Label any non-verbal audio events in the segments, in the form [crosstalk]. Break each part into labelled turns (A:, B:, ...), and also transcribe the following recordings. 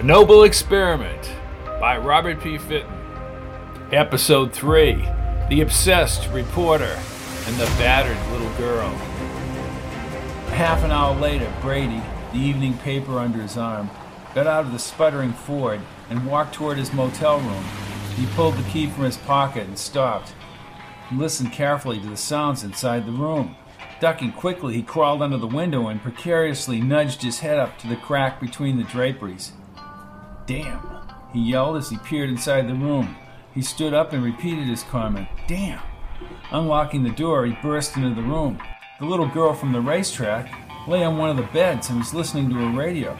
A: A Noble Experiment by Robert P. Fitton. Episode 3 The Obsessed Reporter and the Battered Little Girl. Half an hour later, Brady, the evening paper under his arm, got out of the sputtering Ford and walked toward his motel room. He pulled the key from his pocket and stopped. He listened carefully to the sounds inside the room. Ducking quickly, he crawled under the window and precariously nudged his head up to the crack between the draperies. Damn, he yelled as he peered inside the room. He stood up and repeated his comment. Damn. Unlocking the door, he burst into the room. The little girl from the racetrack lay on one of the beds and was listening to a radio.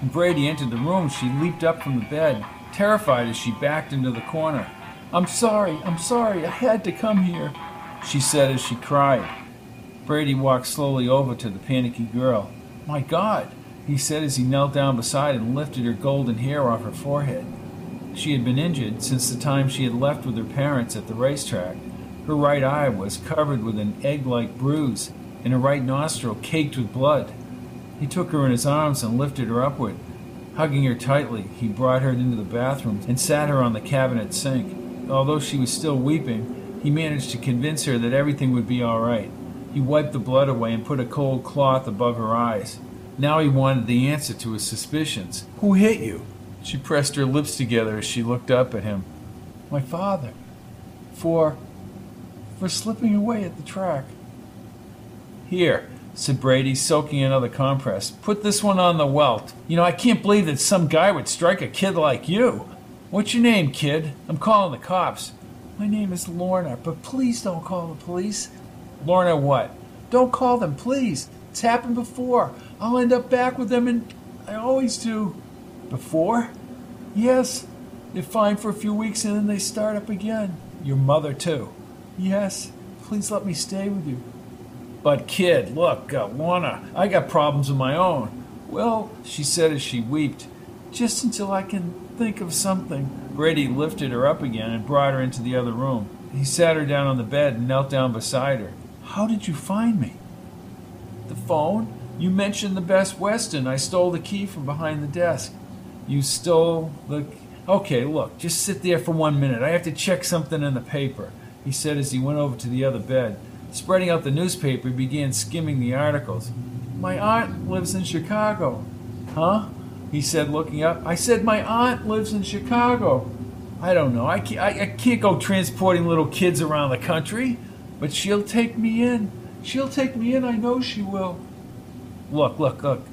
A: When Brady entered the room, she leaped up from the bed, terrified as she backed into the corner. I'm sorry, I'm sorry, I had to come here, she said as she cried. Brady walked slowly over to the panicky girl. My God, he said as he knelt down beside and lifted her golden hair off her forehead. She had been injured since the time she had left with her parents at the racetrack. Her right eye was covered with an egg like bruise, and her right nostril caked with blood. He took her in his arms and lifted her upward. Hugging her tightly, he brought her into the bathroom and sat her on the cabinet sink. Although she was still weeping, he managed to convince her that everything would be all right. He wiped the blood away and put a cold cloth above her eyes. Now he wanted the answer to his suspicions. Who hit you? She pressed her lips together as she looked up at him. My father. For. for slipping away at the track. Here, said Brady, soaking another compress. Put this one on the welt. You know, I can't believe that some guy would strike a kid like you. What's your name, kid? I'm calling the cops. My name is Lorna, but please don't call the police. Lorna, what? Don't call them, please. It's happened before. I'll end up back with them, and I always do. Before? Yes. They're fine for a few weeks and then they start up again. Your mother, too. Yes. Please let me stay with you. But, kid, look, uh, Lorna, I got problems of my own. Well, she said as she wept, just until I can think of something. Brady lifted her up again and brought her into the other room. He sat her down on the bed and knelt down beside her. How did you find me? The phone? You mentioned the Best Western. I stole the key from behind the desk. You stole the. Okay, look, just sit there for one minute. I have to check something in the paper, he said as he went over to the other bed. Spreading out the newspaper, he began skimming the articles. My aunt lives in Chicago. Huh? He said, looking up. I said, My aunt lives in Chicago. I don't know. I can't, I, I can't go transporting little kids around the country, but she'll take me in. She'll take me in. I know she will. Look, look, look.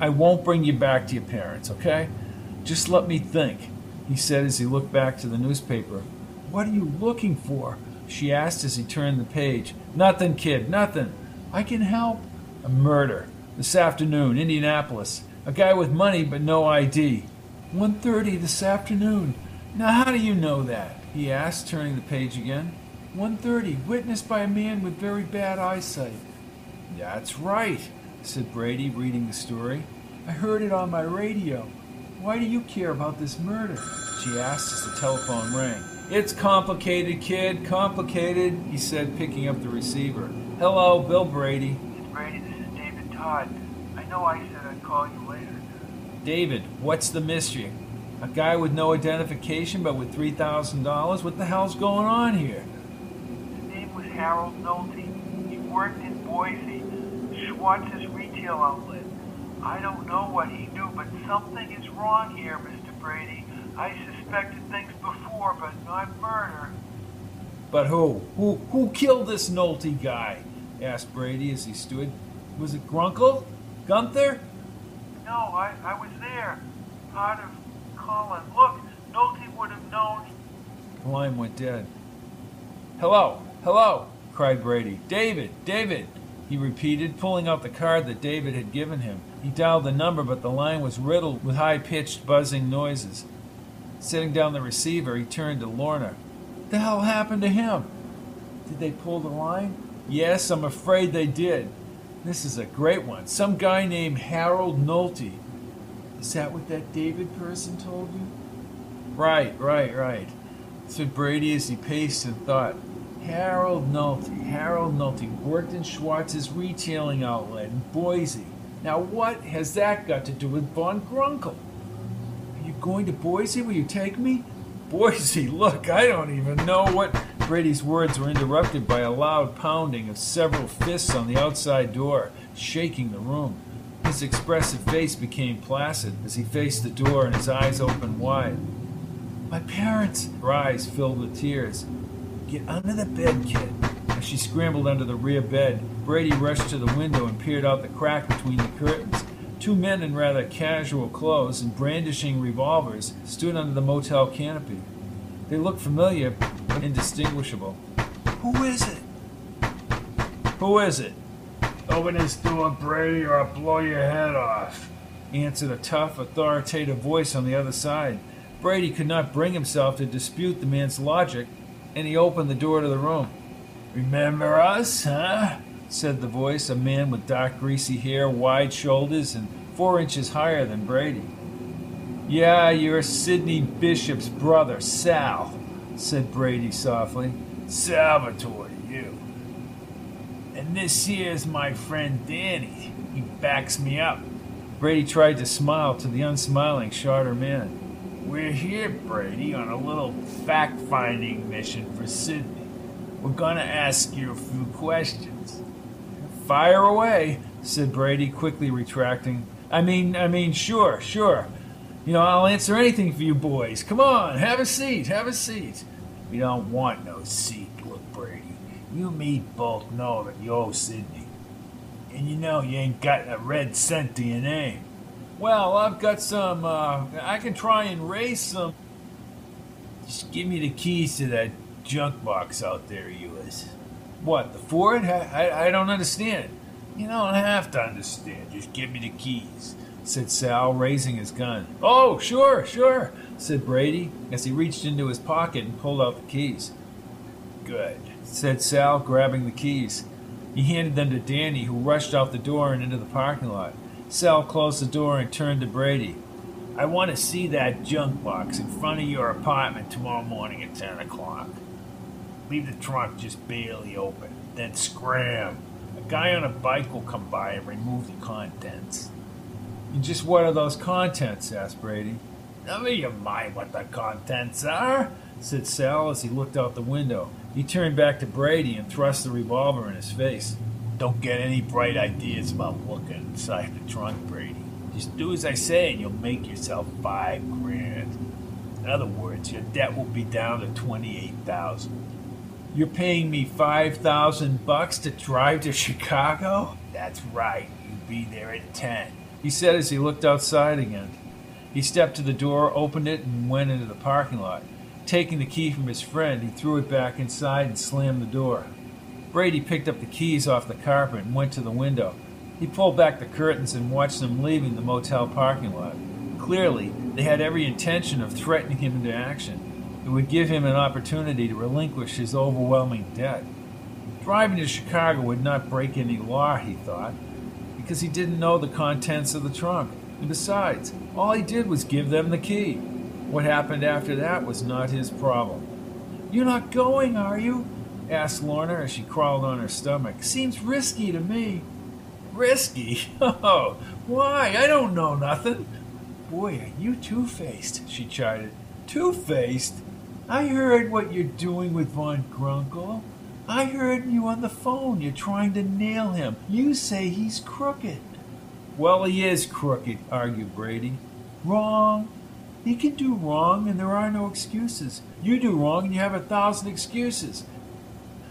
A: I won't bring you back to your parents, okay? Just let me think, he said as he looked back to the newspaper. What are you looking for? She asked as he turned the page. Nothing, kid, nothing. I can help. A murder. This afternoon, Indianapolis. A guy with money but no ID. 1.30 this afternoon. Now how do you know that? he asked, turning the page again. 1.30, witnessed by a man with very bad eyesight. That's right, said Brady, reading the story. I heard it on my radio. Why do you care about this murder? She asked as the telephone rang. It's complicated, kid, complicated, he said, picking up the receiver. Hello, Bill Brady.
B: It's Brady, this is David Todd. I know I said I'd call you later.
A: David, what's the mystery? A guy with no identification but with $3,000? What the hell's going on here?
B: Harold Nolte. He worked in Boise, Schwartz's retail outlet. I don't know what he knew, but something is wrong here, Mr. Brady. I suspected things before, but not murder.
A: But who? Who who killed this Nolte guy? asked Brady as he stood. Was it Grunkel? Gunther?
B: No, I, I was there. Part of Colin. Look, Nolte would have known.
A: Line went dead. Hello, hello, cried Brady. David, David, he repeated, pulling out the card that David had given him. He dialed the number, but the line was riddled with high pitched, buzzing noises. Setting down the receiver, he turned to Lorna. What the hell happened to him? Did they pull the line? Yes, I'm afraid they did. This is a great one. Some guy named Harold Nolte. Is that what that David person told you? Right, right, right, said Brady as he paced and thought. Harold Nolte, Harold Nolte worked in Schwartz's retailing outlet in Boise. Now, what has that got to do with Von Grunkel? Are you going to Boise? Will you take me? Boise, [laughs] look, I don't even know what. Brady's words were interrupted by a loud pounding of several fists on the outside door, shaking the room. His expressive face became placid as he faced the door and his eyes opened wide. My parents! Her eyes filled with tears. Get under the bed, kid. As she scrambled under the rear bed, Brady rushed to the window and peered out the crack between the curtains. Two men in rather casual clothes and brandishing revolvers stood under the motel canopy. They looked familiar but indistinguishable. Who is it? Who is it?
C: Open this door, Brady, or I'll blow your head off.
A: answered a tough, authoritative voice on the other side. Brady could not bring himself to dispute the man's logic, and he opened the door to the room. Remember us, huh? said the voice, a man with dark, greasy hair, wide shoulders, and four inches higher than Brady. Yeah, you're Sidney Bishop's brother, Sal, said Brady softly.
C: Salvatore, you.
A: And this here's my friend Danny. He backs me up. Brady tried to smile to the unsmiling Charter man.
C: We're here, Brady, on a little fact finding mission for Sydney. We're gonna ask you a few questions.
A: Fire away, said Brady, quickly retracting. I mean, I mean, sure, sure. You know, I'll answer anything for you boys. Come on, have a seat, have a seat.
C: We don't want no seat, look, Brady. You and me both know that you're Sydney. And you know you ain't got a red cent to your name.
A: Well, I've got some, uh, I can try and raise some.
C: Just give me the keys to that junk box out there yours.
A: What, the Ford? I, I, I don't understand.
C: You don't have to understand. Just give me the keys,
A: said Sal, raising his gun. Oh, sure, sure, said Brady as he reached into his pocket and pulled out the keys.
C: Good,
A: said Sal, grabbing the keys. He handed them to Danny, who rushed out the door and into the parking lot. Sal closed the door and turned to Brady.
C: I want to see that junk box in front of your apartment tomorrow morning at 10 o'clock. Leave the trunk just barely open, then scram. A guy on a bike will come by and remove the contents.
A: And just what are those contents? asked Brady.
C: Never you mind what the contents are,
A: said Sal as he looked out the window. He turned back to Brady and thrust the revolver in his face.
C: Don't get any bright ideas about looking inside the trunk, Brady. Just do as I say and you'll make yourself five grand. In other words, your debt will be down to twenty-eight thousand.
A: You're paying me five thousand bucks to drive to Chicago?
C: That's right. You'll be there at ten.
A: He said as he looked outside again. He stepped to the door, opened it, and went into the parking lot. Taking the key from his friend, he threw it back inside and slammed the door. Brady picked up the keys off the carpet and went to the window. He pulled back the curtains and watched them leaving the motel parking lot. Clearly, they had every intention of threatening him into action. It would give him an opportunity to relinquish his overwhelming debt. Driving to Chicago would not break any law, he thought, because he didn't know the contents of the trunk. And besides, all he did was give them the key. What happened after that was not his problem. You're not going, are you? Asked Lorna as she crawled on her stomach. Seems risky to me. Risky? [laughs] Oh, why? I don't know nothing. Boy, are you two faced, she chided. Two faced? I heard what you're doing with Von Grunkel. I heard you on the phone. You're trying to nail him. You say he's crooked. Well, he is crooked, argued Brady. Wrong. He can do wrong, and there are no excuses. You do wrong, and you have a thousand excuses.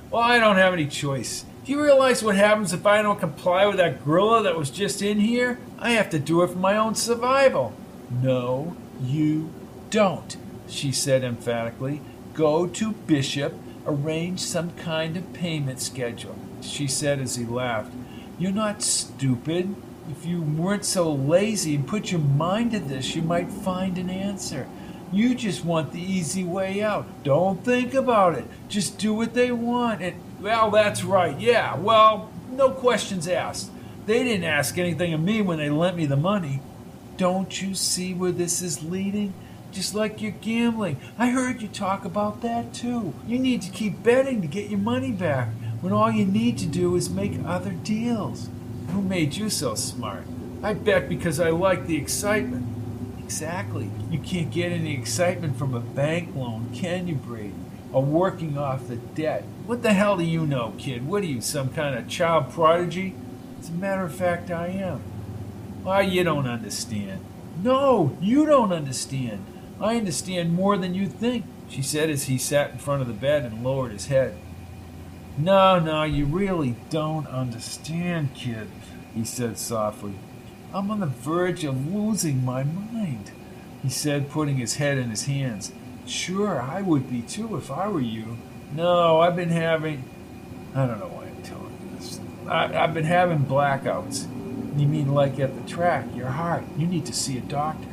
A: Well, I don't have any choice. Do you realize what happens if I don't comply with that gorilla that was just in here? I have to do it for my own survival. No, you don't, she said emphatically. Go to Bishop, arrange some kind of payment schedule, she said as he laughed. You're not stupid. If you weren't so lazy and put your mind to this, you might find an answer. You just want the easy way out. Don't think about it. Just do what they want. And, well, that's right. Yeah, well, no questions asked. They didn't ask anything of me when they lent me the money. Don't you see where this is leading? Just like you're gambling. I heard you talk about that too. You need to keep betting to get your money back when all you need to do is make other deals. Who made you so smart? I bet because I like the excitement.
C: Exactly. You can't get any excitement from a bank loan, can you, Brady? Or working off the debt. What the hell do you know, kid? What are you, some kind of child prodigy? As a matter of fact, I am. Why, you don't understand. No, you don't understand. I understand more than you think, she said as he sat in front of the bed and lowered his head. No, no, you really don't understand, kid, he said softly. I'm on the verge of losing my mind, he said, putting his head in his hands. Sure, I would be too if I were you. No, I've been having. I don't know why I'm telling you this. I, I've been having blackouts. You mean like at the track, your heart? You need to see a doctor.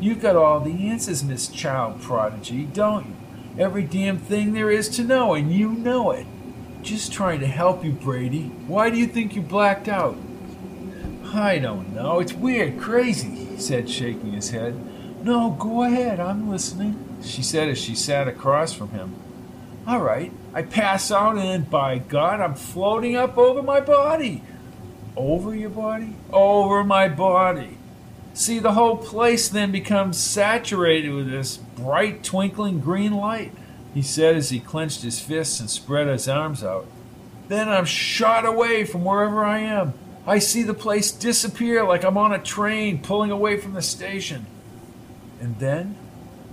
C: You've got all the answers, Miss Child Prodigy, don't you? Every damn thing there is to know, and you know it. Just trying to help you, Brady. Why do you think you blacked out? I don't know. It's weird, crazy, he said, shaking his head. No, go ahead. I'm listening, she said as she sat across from him. All right. I pass out, and by God, I'm floating up over my body. Over your body? Over my body. See, the whole place then becomes saturated with this bright, twinkling green light, he said as he clenched his fists and spread his arms out. Then I'm shot away from wherever I am. I see the place disappear like I'm on a train pulling away from the station. And then?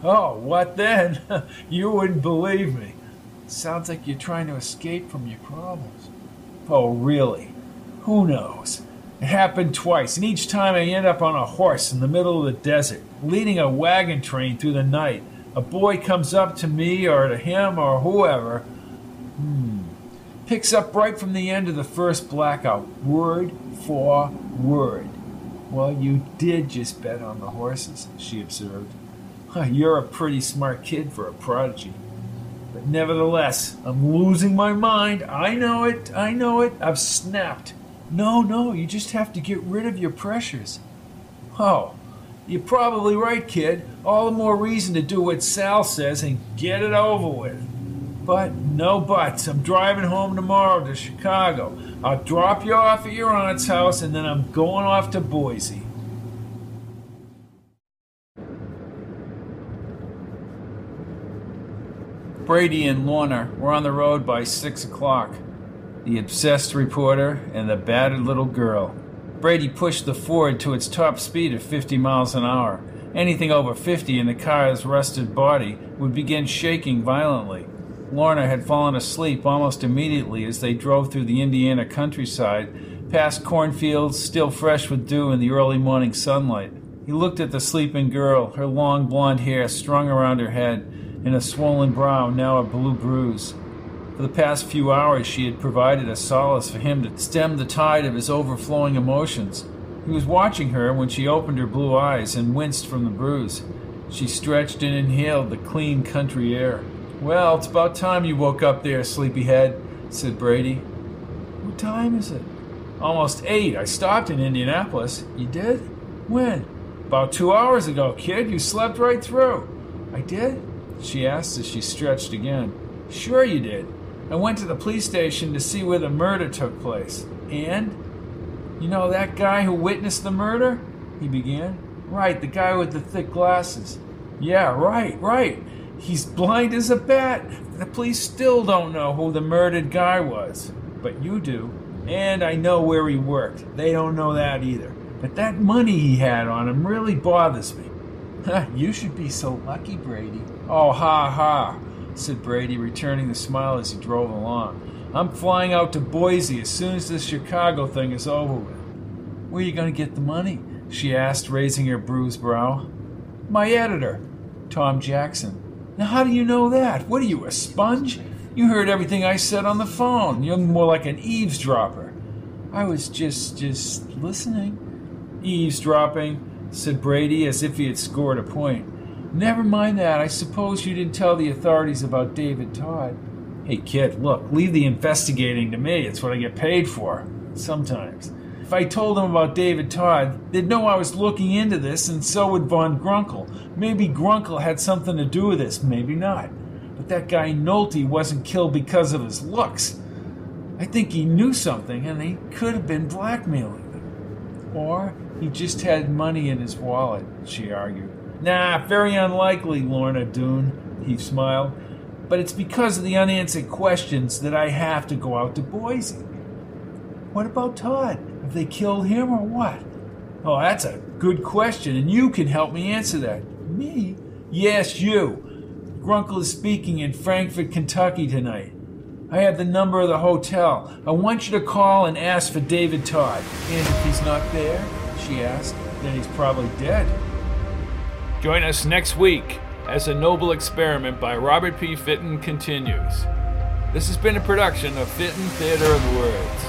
C: Oh, what then? [laughs] you wouldn't believe me. Sounds like you're trying to escape from your problems. Oh, really? Who knows? It happened twice, and each time I end up on a horse in the middle of the desert, leading a wagon train through the night. A boy comes up to me or to him or whoever. Hmm. Picks up right from the end of the first blackout, word for word. Well, you did just bet on the horses, she observed. You're a pretty smart kid for a prodigy. But nevertheless, I'm losing my mind. I know it. I know it. I've snapped. No, no, you just have to get rid of your pressures. Oh, you're probably right, kid. All the more reason to do what Sal says and get it over with. But no buts. I'm driving home tomorrow to Chicago. I'll drop you off at your aunt's house and then I'm going off to Boise.
A: Brady and Lorna were on the road by six o'clock. The obsessed reporter and the battered little girl. Brady pushed the Ford to its top speed of 50 miles an hour. Anything over 50 in the car's rusted body would begin shaking violently. Lorna had fallen asleep almost immediately as they drove through the Indiana countryside, past cornfields still fresh with dew in the early morning sunlight. He looked at the sleeping girl, her long blonde hair strung around her head, and a swollen brow now a blue bruise. For the past few hours, she had provided a solace for him to stem the tide of his overflowing emotions. He was watching her when she opened her blue eyes and winced from the bruise. She stretched and inhaled the clean country air. Well, it's about time you woke up there, sleepyhead, said Brady. What time is it? Almost eight. I stopped in Indianapolis. You did? When? About two hours ago, kid. You slept right through. I did? She asked as she stretched again. Sure, you did. I went to the police station to see where the murder took place. And? You know that guy who witnessed the murder? He began. Right, the guy with the thick glasses. Yeah, right, right. He's blind as a bat. The police still don't know who the murdered guy was. But you do. And I know where he worked. They don't know that either. But that money he had on him really bothers me. you should be so lucky, Brady. Oh, ha ha, said Brady, returning the smile as he drove along. I'm flying out to Boise as soon as this Chicago thing is over with. Where are you going to get the money? she asked, raising her bruised brow. My editor, Tom Jackson. Now, how do you know that? What are you, a sponge? You heard everything I said on the phone. You're more like an eavesdropper. I was just, just listening. Eavesdropping, said Brady as if he had scored a point. Never mind that. I suppose you didn't tell the authorities about David Todd. Hey, kid, look, leave the investigating to me. It's what I get paid for. Sometimes. If I told them about David Todd, they'd know I was looking into this, and so would Von Grunkel. Maybe Grunkel had something to do with this, maybe not. But that guy Nolte wasn't killed because of his looks. I think he knew something, and he could have been blackmailing them. Or he just had money in his wallet, she argued.
C: Nah, very unlikely, Lorna Doone, he smiled. But it's because of the unanswered questions that I have to go out to Boise. What about Todd? They killed him or what? Oh, that's a good question, and you can help me answer that. Me? Yes, you. Grunkel is speaking in Frankfort, Kentucky tonight. I have the number of the hotel. I want you to call and ask for David Todd. And if he's not there, she asked, then he's probably dead.
A: Join us next week as a noble experiment by Robert P. Fitton continues. This has been a production of Fitton Theater of the Words.